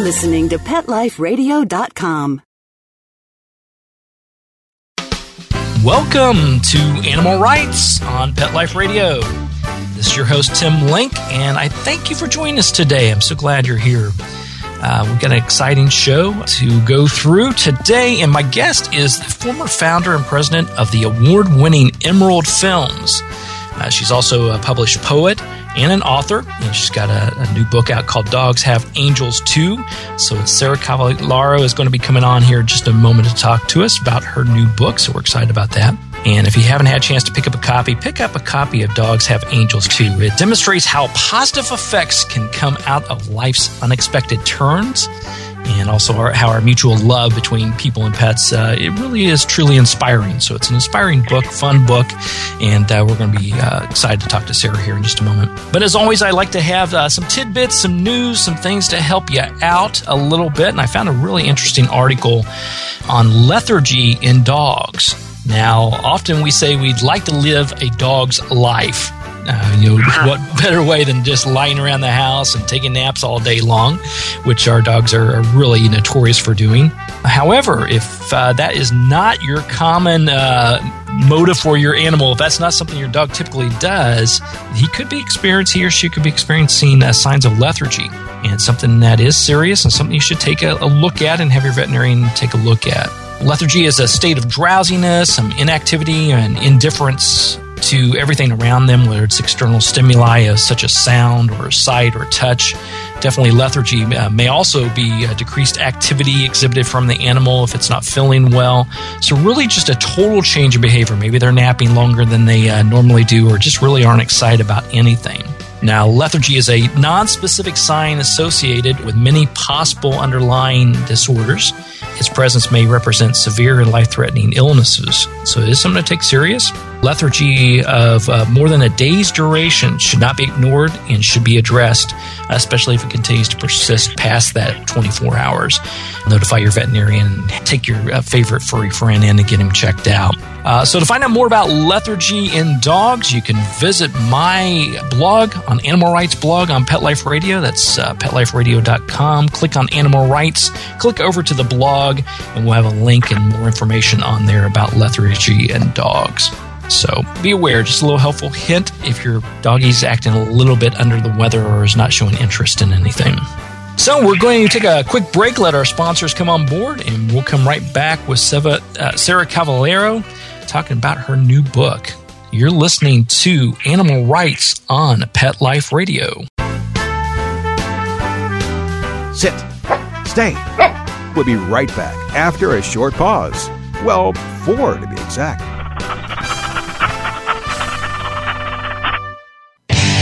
listening to PetLifeRadio.com. Welcome to Animal Writes on Pet Life Radio. This is your host, Tim Link, and I thank you for joining us today. I'm so glad you're here. Uh, we've got an exciting show to go through today, and my guest is the former founder and president of the award winning Emerald Films. Uh, she's also a published poet and an author, and she's got a, a, new book out called Dogs Have Angels Too. So Sarah Cavallaro is going to be coming on here in just a moment to talk to us about her new book. So we're excited about that. And if you haven't had a chance to pick up a copy, pick up a copy of Dogs Have Angels Too. It demonstrates how positive effects can come out of life's unexpected turns and also our, how our mutual love between people and pets uh, it really is truly inspiring. So it's an inspiring book fun book and uh, we're going to be uh, excited to talk to sarah here in just a moment. But as always i like to have uh, some tidbits some news some things to help you out a little bit. And i found a really interesting article on lethargy in dogs. Now often we say we'd like to live a dog's life uh, you know, what better way than just lying around the house and taking naps all day long, which our dogs are really notorious for doing. However, if uh, that is not your common uh, motive for your animal, if that's not something your dog typically does, he could be experiencing, he or she could be experiencing uh, signs of lethargy. And something that is serious and something you should take a, a look at and have your veterinarian take a look at. Lethargy is a state of drowsiness, some inactivity, and indifference to everything around them, whether it's external stimuli uh, such as sound or sight or touch. Definitely, lethargy uh, may also be decreased activity exhibited from the animal if it's not feeling well. So, really, just a total change of behavior. Maybe they're napping longer than they uh, normally do, or just really aren't excited about anything. Now, lethargy is a non-specific sign associated with many possible underlying disorders. Its presence may represent severe and life-threatening illnesses, so it is something to take serious. Lethargy of uh, more than a day's duration should not be ignored and should be addressed, especially if it continues to persist past that 24 hours. Notify your veterinarian and take your uh, favorite furry friend in to get him checked out. Uh, so, to find out more about lethargy in dogs, you can visit my blog on Animal Writes blog on Pet Life Radio. That's uh, petliferadio.com. Click on Animal Writes, click over to the blog, and we'll have a link and more information on there about lethargy in dogs. So be aware, just a little helpful hint if your doggy's acting a little bit under the weather or is not showing interest in anything. So we're going to take a quick break, let our sponsors come on board, and we'll come right back with Seva, uh, Sarah Cavallaro talking about her new book. You're listening to Animal Writes on Pet Life Radio. Sit. Stay. We'll be right back after a short pause. Well, four to be exact.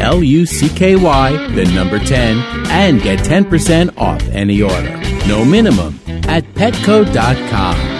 L U C K Y, the number 10, and get 10% off any order. No minimum at petco.com.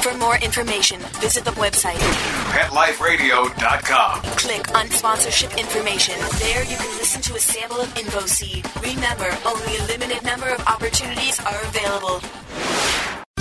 For more information, visit the website PetLifeRadio.com. Click on sponsorship information. There you can listen to a sample of InfoSeed. Remember, only a limited number of opportunities are available.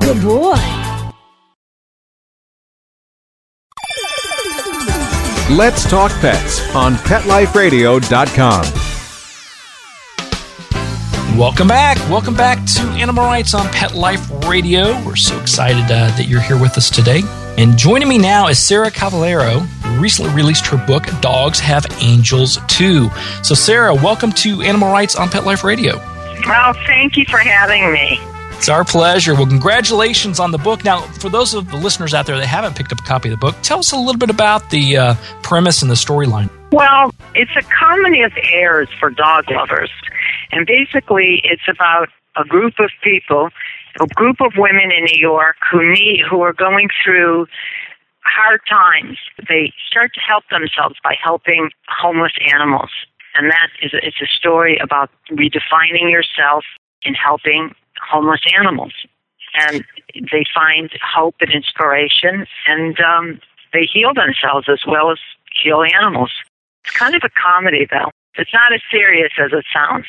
Good boy. Let's talk pets on PetLifeRadio.com. Welcome back. Welcome back to Animal Writes on Pet Life Radio. We're so excited uh, that you're here with us today. And joining me now is Sarah Cavallaro, who recently released her book, Dogs Have Angels Too. So, Sarah, welcome to Animal Writes on Pet Life Radio. Well, thank you for having me. It's our pleasure. Well, congratulations on the book. Now, for those of the listeners out there that haven't picked up a copy of the book, tell us a little bit about the uh, premise and the storyline. Well, it's a comedy of errors for dog lovers. And basically, it's about a group of people, a group of women in New York who need, who are going through hard times. They start to help themselves by helping homeless animals. And that is it's a story about redefining yourself and helping homeless animals. And they find hope and inspiration, and um, they heal themselves as well as heal animals. It's kind of a comedy, though. It's not as serious as it sounds.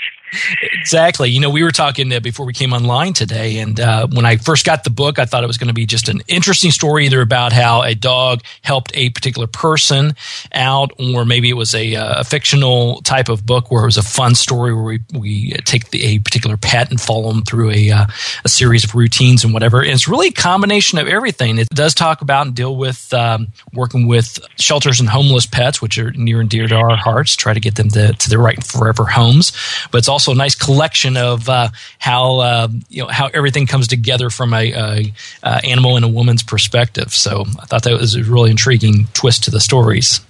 Exactly. You know, we were talking uh, before we came online today, and uh, when I first got the book, I thought it was going to be just an interesting story, either about how a dog helped a particular person out, or maybe it was a, uh, a fictional type of book where it was a fun story where we, we take the, a particular pet and follow them through a, uh, a series of routines and whatever. And it's really a combination of everything. It does talk about and deal with um, working with shelters and homeless pets, which are near and dear to our hearts, try to get them to, to their right forever homes. But it's also a nice collection of uh, how uh, you know how everything comes together from a, a, a, animal and a woman's perspective. So I thought that was a really intriguing twist to the stories.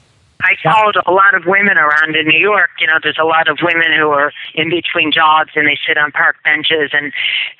I followed a lot of women around in New York. You know, there's a lot of women who are in between jobs and they sit on park benches and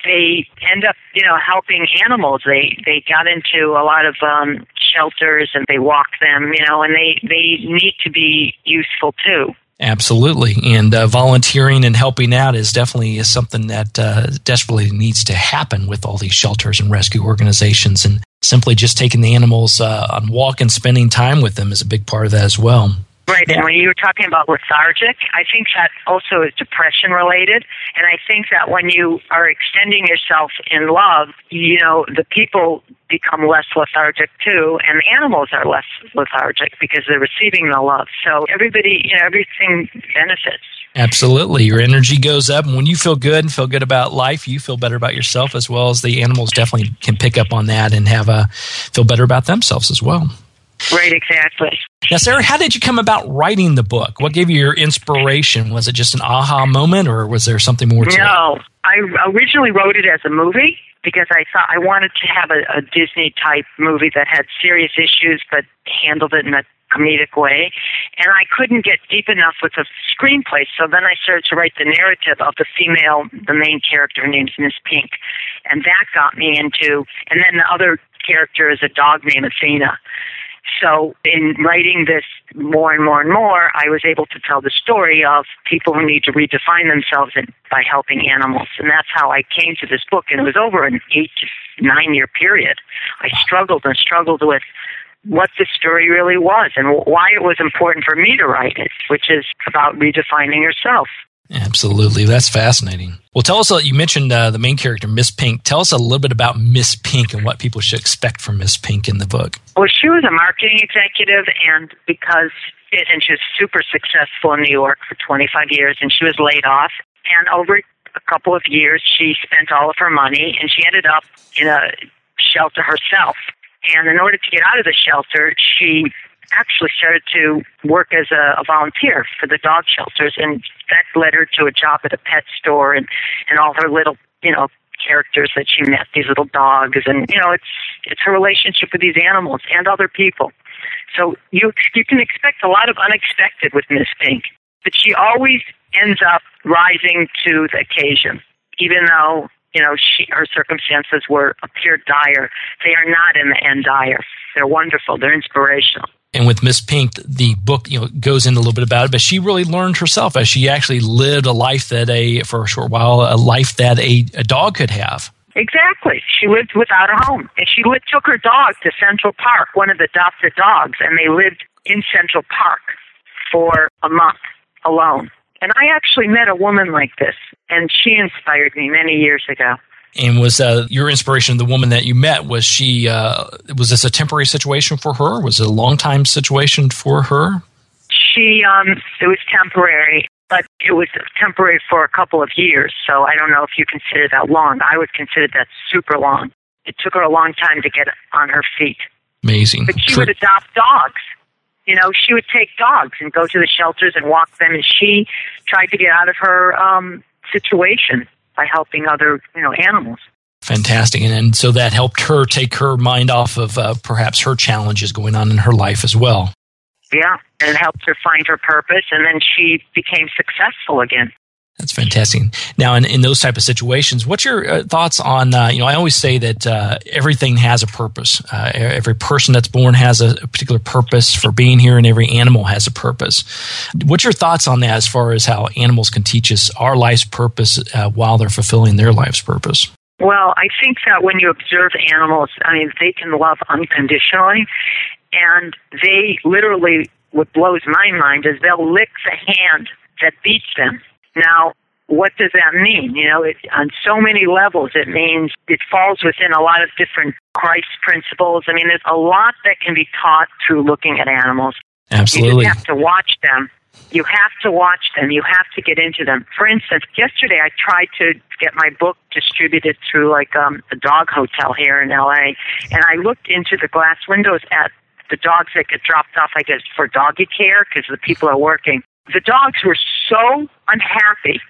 they end up, you know, helping animals. They they got into a lot of um shelters and they walk them, you know, and they they need to be useful too. Absolutely, and uh, volunteering and helping out is definitely is something that uh, desperately needs to happen with all these shelters and rescue organizations. And simply just taking the animals uh, on walk and spending time with them is a big part of that as well. Right, and when you were talking about lethargic, I think that also is depression related. And I think that when you are extending yourself in love, you know, the people become less lethargic too, and the animals are less lethargic because they're receiving the love. So everybody, you know, everything benefits. Absolutely. Your energy goes up. And when you feel good and feel good about life, you feel better about yourself as well as the animals definitely can pick up on that and have a feel better about themselves as well. Right, exactly. Now, Sarah, how did you come about writing the book? What gave you your inspiration? Was it just an aha moment, or was there something more to no, it? I originally wrote it as a movie because I thought I wanted to have a, a Disney type movie that had serious issues but handled it in a comedic way. And I couldn't get deep enough with the screenplay, so then I started to write the narrative of the female, the main character, her name's Miss Pink. And that got me into, and then the other character is a dog named Athena. So in writing this more and more and more, I was able to tell the story of people who need to redefine themselves by helping animals. And that's how I came to this book. And it was over an eight to nine year period. I struggled and struggled with what the story really was and why it was important for me to write it, which is about redefining yourself. Absolutely. That's fascinating. Well, tell us, uh, you mentioned uh, the main character, Miss Pink. Tell us a little bit about Miss Pink and what people should expect from Miss Pink in the book. Well, she was a marketing executive, and because, it, and she was super successful in New York for 25 years, and she was laid off. And over a couple of years, she spent all of her money, and she ended up in a shelter herself. And in order to get out of the shelter, she actually started to work as a, a volunteer for the dog shelters, and that led her to a job at a pet store and and all her little you know characters that she met, these little dogs, and you know it's it's her relationship with these animals and other people. So you you can expect a lot of unexpected with Miss Pink, but she always ends up rising to the occasion, even though you know she her circumstances were appeared dire. They are not in the end dire. They're wonderful. They're inspirational and with Miss Pink, the book you know goes into a little bit about it, but she really learned herself as she actually lived a life that a for a short while a life that a, a dog could have. Exactly. She lived without a home, and she lived, took her dog to Central Park, one of the adopted dogs, and they lived in Central Park for a month alone. And I actually met a woman like this, and she inspired me many years ago. And was uh, your inspiration the woman that you met? Was she? Uh, was this a temporary situation for her? Was it a long time situation for her? She. Um, it was temporary. but it was temporary for a couple of years. So I don't know if you consider that long. I would consider that super long. It took her a long time to get on her feet. Amazing. But she For- would adopt dogs. You know, she would take dogs and go to the shelters and walk them, and she tried to get out of her um, situation by helping other, you know, animals. Fantastic. And, and so that helped her take her mind off of uh, perhaps her challenges going on in her life as well. Yeah, and it helped her find her purpose, and then she became successful again. That's fantastic. Now, in, in those type of situations, what's your uh, thoughts on? Uh, you know, I always say that uh, everything has a purpose. Uh, every person that's born has a, a particular purpose for being here, and every animal has a purpose. What's your thoughts on that, as far as how animals can teach us our life's purpose uh, while they're fulfilling their life's purpose? Well, I think that when you observe animals, I mean, they can love unconditionally, and they literally, what blows my mind is they'll lick the hand that beats them. Now, what does that mean? You know, it, on so many levels, it means it falls within a lot of different Christ principles. I mean, there's a lot that can be taught through looking at animals. Absolutely. You just have to watch them. You have to watch them. You have to get into them. For instance, yesterday I tried to get my book distributed through like um, a dog hotel here in LA, and I looked into the glass windows at the dogs that get dropped off, I guess, for doggy care because the people are working. The dogs were so unhappy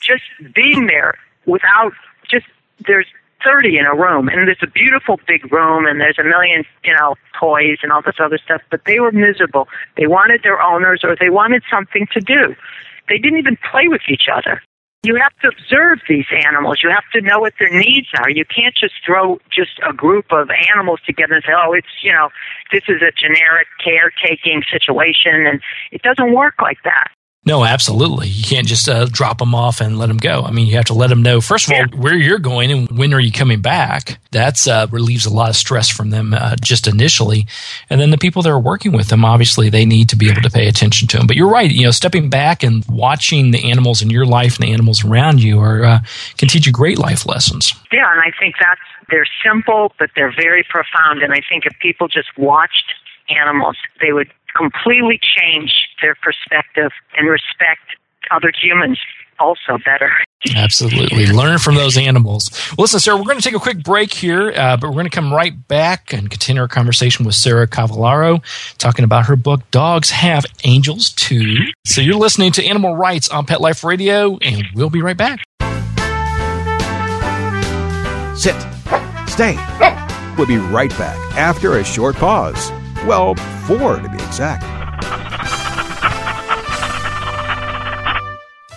just being there without just there's 30 in a room and there's a beautiful big room and there's a million you know toys and all this other stuff but they were miserable. They wanted their owners or they wanted something to do. They didn't even play with each other. You have to observe these animals. You have to know what their needs are. You can't just throw just a group of animals together and say oh it's you know this is a generic caretaking situation and it doesn't work like that No, absolutely. You can't just uh, drop them off and let them go. I mean, you have to let them know first of all where you're going and when are you coming back. That's uh, relieves a lot of stress from them uh, just initially, and then the people that are working with them, obviously, they need to be able to pay attention to them. But you're right. You know, stepping back and watching the animals in your life and the animals around you are uh, can teach you great life lessons. Yeah, and I think that's they're simple, but they're very profound. And I think if people just watched animals, they would completely change their perspective and respect other humans also better. Absolutely. Learn from those animals. Well, listen, Sarah, we're going to take a quick break here, uh, but we're going to come right back and continue our conversation with Sarah Cavallaro, talking about her book, Dogs Have Angels Too. So you're listening to Animal Writes on Pet Life Radio, and we'll be right back. Sit. Stay. We'll be right back after a short pause. Well, four to be exact.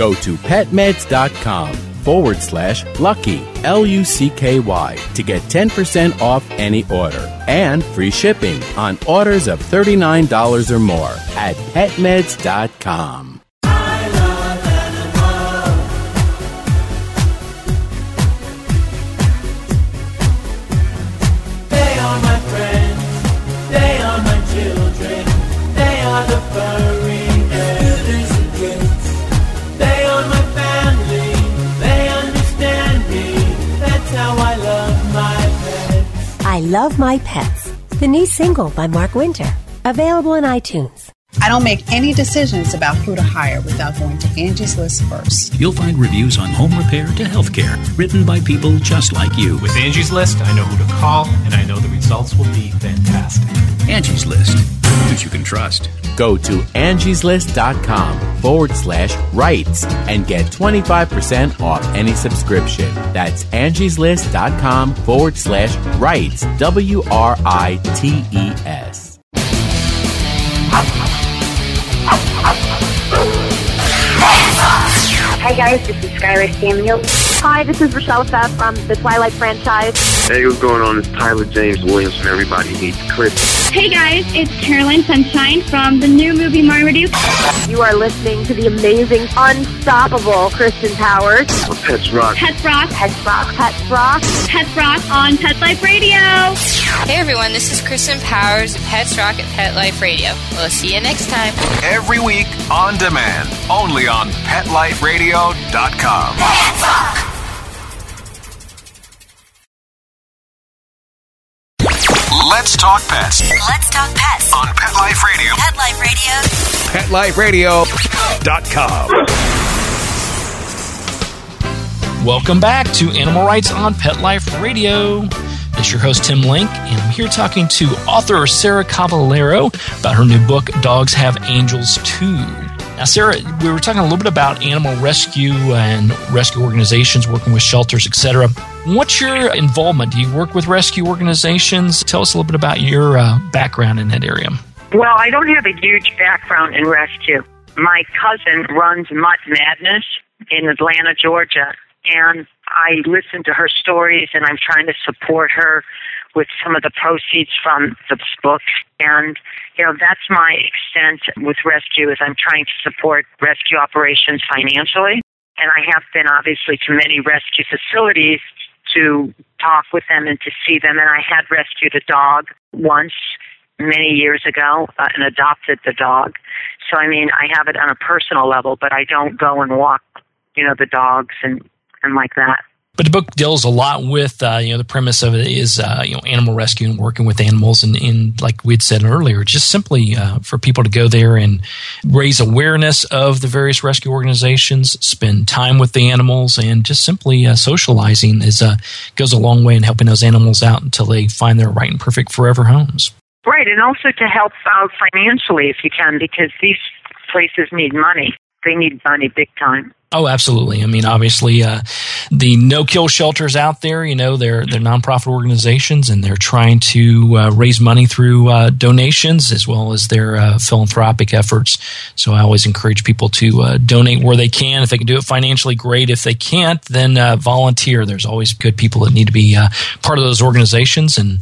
Go to petmeds.com forward slash lucky, L U C K Y, to get 10% off any order and free shipping on orders of $39 or more at petmeds.com. I Love My Pets, the new single by Mark Winter, available on iTunes. I don't make any decisions about who to hire without going to Angie's List first. You'll find reviews on home repair to healthcare, written by people just like you. With Angie's List, I know who to call, and I know the results will be fantastic. Angie's List, who you can trust. Go to angieslist.com forward slash writes and get 25% off any subscription. That's angieslist.com forward slash writes, W R I T E S. Hi guys, this is Skylar Samuel. Hi, this is Rochelle Pfaff from the Twilight franchise. Hey, what's going on? It's Tyler James Williams from Everybody Needs Chris. Hey guys, it's Caroline Sunshine from the new movie Marmaduke. You are listening to the amazing, unstoppable Kristen Powers. Pets Rock. Pets Rock. Pets Rock. Pets Rock. Pets Rock on Pet Life Radio. Hey everyone, this is Kristen Powers of Pets Rock at Pet Life Radio. We'll see you next time. Every week on demand, only on PetLifeRadio.com. Pets Rock. Let's talk pets Let's talk pets on Pet Life Radio. Pet Life Radio. PetLifeRadio.com. Welcome back to Animal Writes on Pet Life Radio. This is your host, Tim Link, and I'm here talking to author Sarah Cavallaro about her new book, Dogs Have Angels Too. Now, Sarah, we were talking a little bit about animal rescue and rescue organizations working with shelters, etc. What's your involvement? Do you work with rescue organizations? Tell us a little bit about your uh, background in that area. Well, I don't have a huge background in rescue. My cousin runs Mutt Madness in Atlanta, Georgia, and I listen to her stories and I'm trying to support her with some of the proceeds from the book. And, you know, that's my extent with rescue is I'm trying to support rescue operations financially. And I have been obviously to many rescue facilities to talk with them and to see them. And I had rescued a dog once many years ago uh, and adopted the dog. So, I mean, I have it on a personal level, but I don't go and walk, you know, the dogs and, and like that. But the book deals a lot with, uh, you know, the premise of it is, uh, you know, animal rescue and working with animals. And, and like we had said earlier, just simply uh, for people to go there and raise awareness of the various rescue organizations, spend time with the animals, and just simply uh, socializing is uh, goes a long way in helping those animals out until they find their right and perfect forever homes. Right, and also to help financially if you can, because these places need money. They need money big time. Oh, absolutely. I mean, obviously, uh, the no-kill shelters out there, you know, they're they're nonprofit organizations, and they're trying to uh, raise money through uh, donations as well as their uh, philanthropic efforts. So, I always encourage people to uh, donate where they can. If they can do it financially, great. If they can't, then uh, volunteer. There's always good people that need to be part of those organizations. And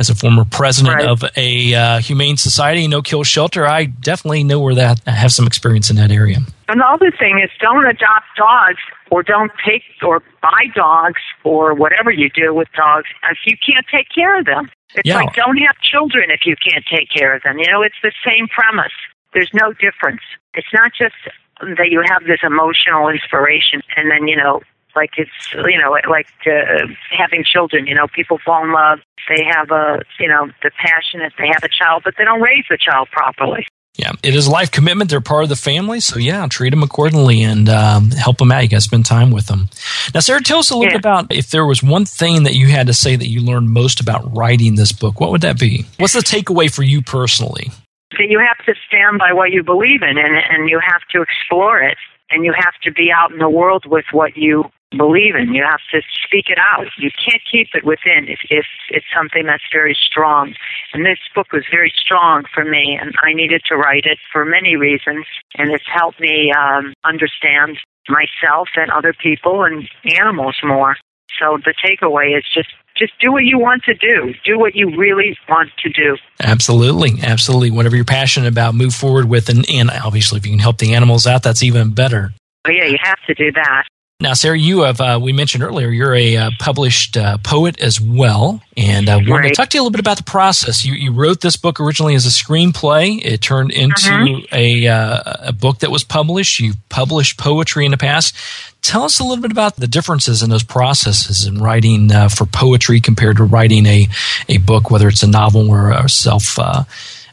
as a former president Right. of a uh, humane society, no-kill shelter, I definitely know where that I have some experience in that area. And the other thing is don't adopt dogs or don't take or buy dogs or whatever you do with dogs if you can't take care of them. It's Yeah. like don't have children if you can't take care of them. You know, it's the same premise. There's no difference. It's not just that you have this emotional inspiration and then, you know, like it's, you know, like uh, having children, you know, people fall in love. They have a, you know, the passion that they have a child, but they don't raise the child properly. Yeah, it is a life commitment. They're part of the family, so yeah, treat them accordingly and um, help them out. You got to spend time with them. Now, Sarah, tell us a little bit about if there was one thing that you had to say that you learned most about writing this book. What would that be? What's the takeaway for you personally? that you have to stand by what you believe in and, and you have to explore it and you have to be out in the world with what you believe in. You have to speak it out. You can't keep it within if, if it's something that's very strong. And this book was very strong for me and I needed to write it for many reasons and it's helped me um, understand myself and other people and animals more. So the takeaway is just just do what you want to do. Do what you really want to do. Absolutely, absolutely. Whatever you're passionate about, move forward with, and, and obviously, if you can help the animals out, that's even better. Oh yeah, you have to do that. Now, Sarah, you have, uh, we mentioned earlier, you're a uh, published uh, poet as well. And I uh, wanted to talk to you a little bit about the process. You, you wrote this book originally as a screenplay. It turned into Mhm. a, uh, a book that was published. You've published poetry in the past. Tell us a little bit about the differences in those processes in writing uh, for poetry compared to writing a, a book, whether it's a novel or a self uh,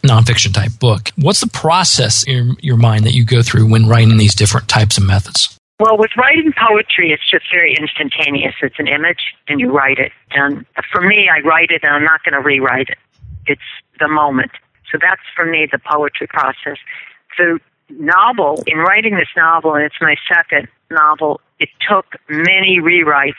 nonfiction type book. What's the process in your mind that you go through when writing these different types of methods? Well, with writing poetry, it's just very instantaneous. It's an image, and you write it. And for me, I write it, and I'm not going to rewrite it. It's the moment. So that's for me the poetry process. The novel, in writing this novel, and it's my second novel, it took many rewrites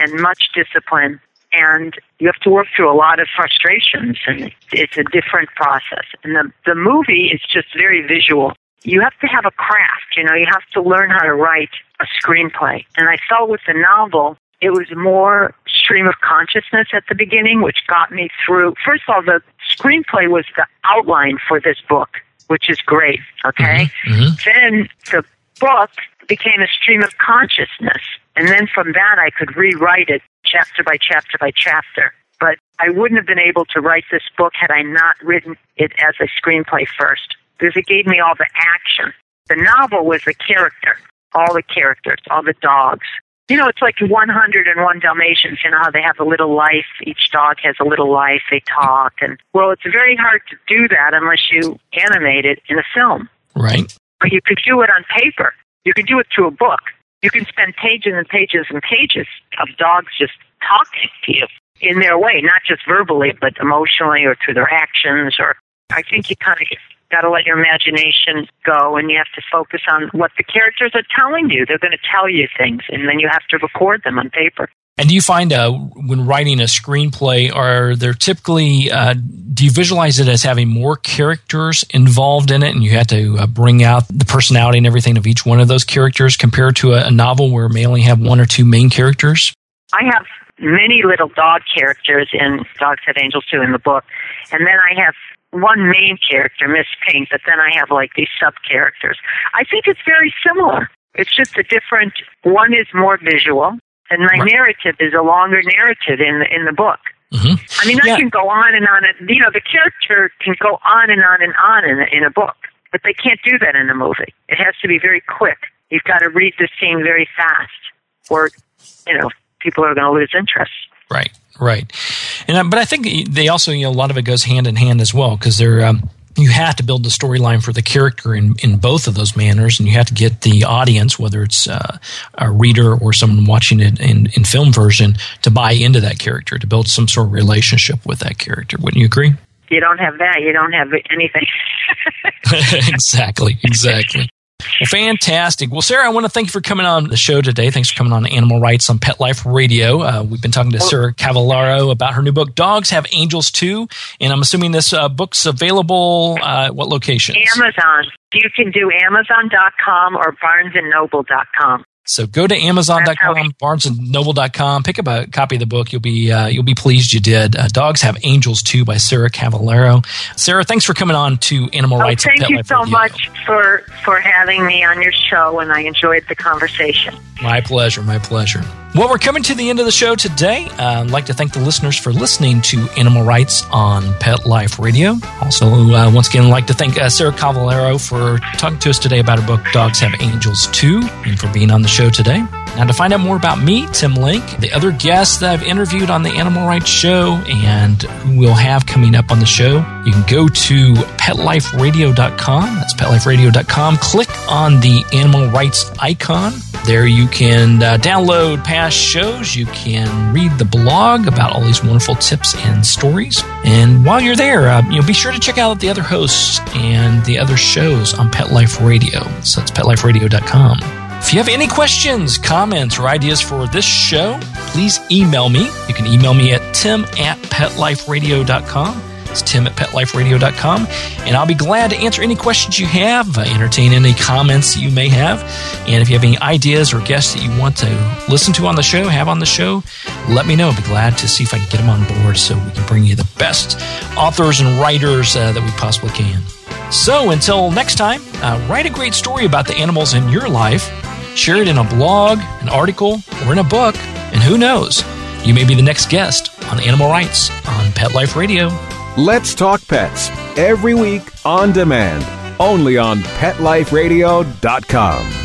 and much discipline. And you have to work through a lot of frustrations, and it's a different process. And the, the movie is just very visual you have to have a craft, you know, you have to learn how to write a screenplay. And I felt with the novel, it was more stream of consciousness at the beginning, which got me through. First of all, the screenplay was the outline for this book, which is great. Okay. Mm-hmm, mm-hmm. Then the book became a stream of consciousness. And then from that, I could rewrite it chapter by chapter by chapter. But I wouldn't have been able to write this book had I not written it as a screenplay first, because it gave me all the action. The novel was the character, all the characters, all the dogs. You know, it's like 101 Dalmatians, you know how they have a little life. Each dog has a little life. They talk. And, well, it's very hard to do that unless you animate it in a film. Right. But you could do it on paper. You could do it through a book. You can spend pages and pages and pages of dogs just talking to you in their way, not just verbally, but emotionally or through their actions. Or I think you kind of got to let your imagination go and you have to focus on what the characters are telling you. They're going to tell you things, and then you have to record them on paper. And do you find uh, when writing a screenplay, are there typically, uh, do you visualize it as having more characters involved in it and you have to uh, bring out the personality and everything of each one of those characters compared to a, a novel where may only have one or two main characters? I have many little dog characters in Dogs Have Angels too in the book, and then I have one main character, Miss Pink, but then I have like these sub characters. I think it's very similar. It's just a different. One is more visual, and my narrative is a longer narrative in the in the book. Mm-hmm. I mean, I can go on and on. And, you know, the character can go on and on and on in in a book, but they can't do that in a movie. It has to be very quick. You've got to read the scene very fast, or you know, people are going to lose interest. Right, right. And uh, but I think they also, you know, a lot of it goes hand in hand as well because they're. Um, you have to build the storyline for the character in, in both of those manners, and you have to get the audience, whether it's uh, a reader or someone watching it in, in film version, to buy into that character, to build some sort of relationship with that character. Wouldn't you agree? You don't have that, you don't have anything. exactly, exactly. Well, fantastic. Well, Sarah, I want to thank you for coming on the show today. Thanks for coming on Animal Writes on Pet Life Radio. Uh, we've been talking to Sarah Cavallaro about her new book, Dogs Have Angels Too. And I'm assuming this uh, book's available uh, what location? Amazon. You can do Amazon.com or BarnesandNoble.com. So go to Amazon.com, BarnesandNoble.com, pick up a copy of the book. You'll be uh, you'll be pleased you did. Uh, Dogs Have Angels Too by Sarah Cavallaro. Sarah, thanks for coming on to Animal Oh, Writes. thank Pet you so Radio. much for for having me on your show, and I enjoyed the conversation. My pleasure, my pleasure. Well, we're coming to the end of the show today. Uh, I'd like to thank the listeners for listening to Animal Writes on Pet Life Radio. Also, uh, once again, I'd like to thank uh, Sarah Cavallaro for talking to us today about her book, Dogs Have Angels Too, and for being on the show today. Now, to find out more about me, Tim Link, the other guests that I've interviewed on the Animal Writes Show, and who we'll have coming up on the show, you can go to petliferadio.com. That's petliferadio.com. Click on the animal writes icon. There you can uh, download past shows. You can read the blog about all these wonderful tips and stories. And while you're there, uh, you know, be sure to check out the other hosts and the other shows on Pet Life Radio. So that's petliferadio.com. If you have any questions, comments, or ideas for this show, please email me. You can email me at tim at petliferadio.com. It's tim at petliferadio.com. And I'll be glad to answer any questions you have, uh, entertain any comments you may have. And if you have any ideas or guests that you want to listen to on the show, have on the show, let me know. I'll be glad to see if I can get them on board so we can bring you the best authors and writers uh, that we possibly can. So until next time, uh, write a great story about the animals in your life, share it in a blog, an article, or in a book, and who knows, you may be the next guest on Animal Writes on Pet Life Radio. Let's Talk Pets every week on demand, only on PetLifeRadio.com.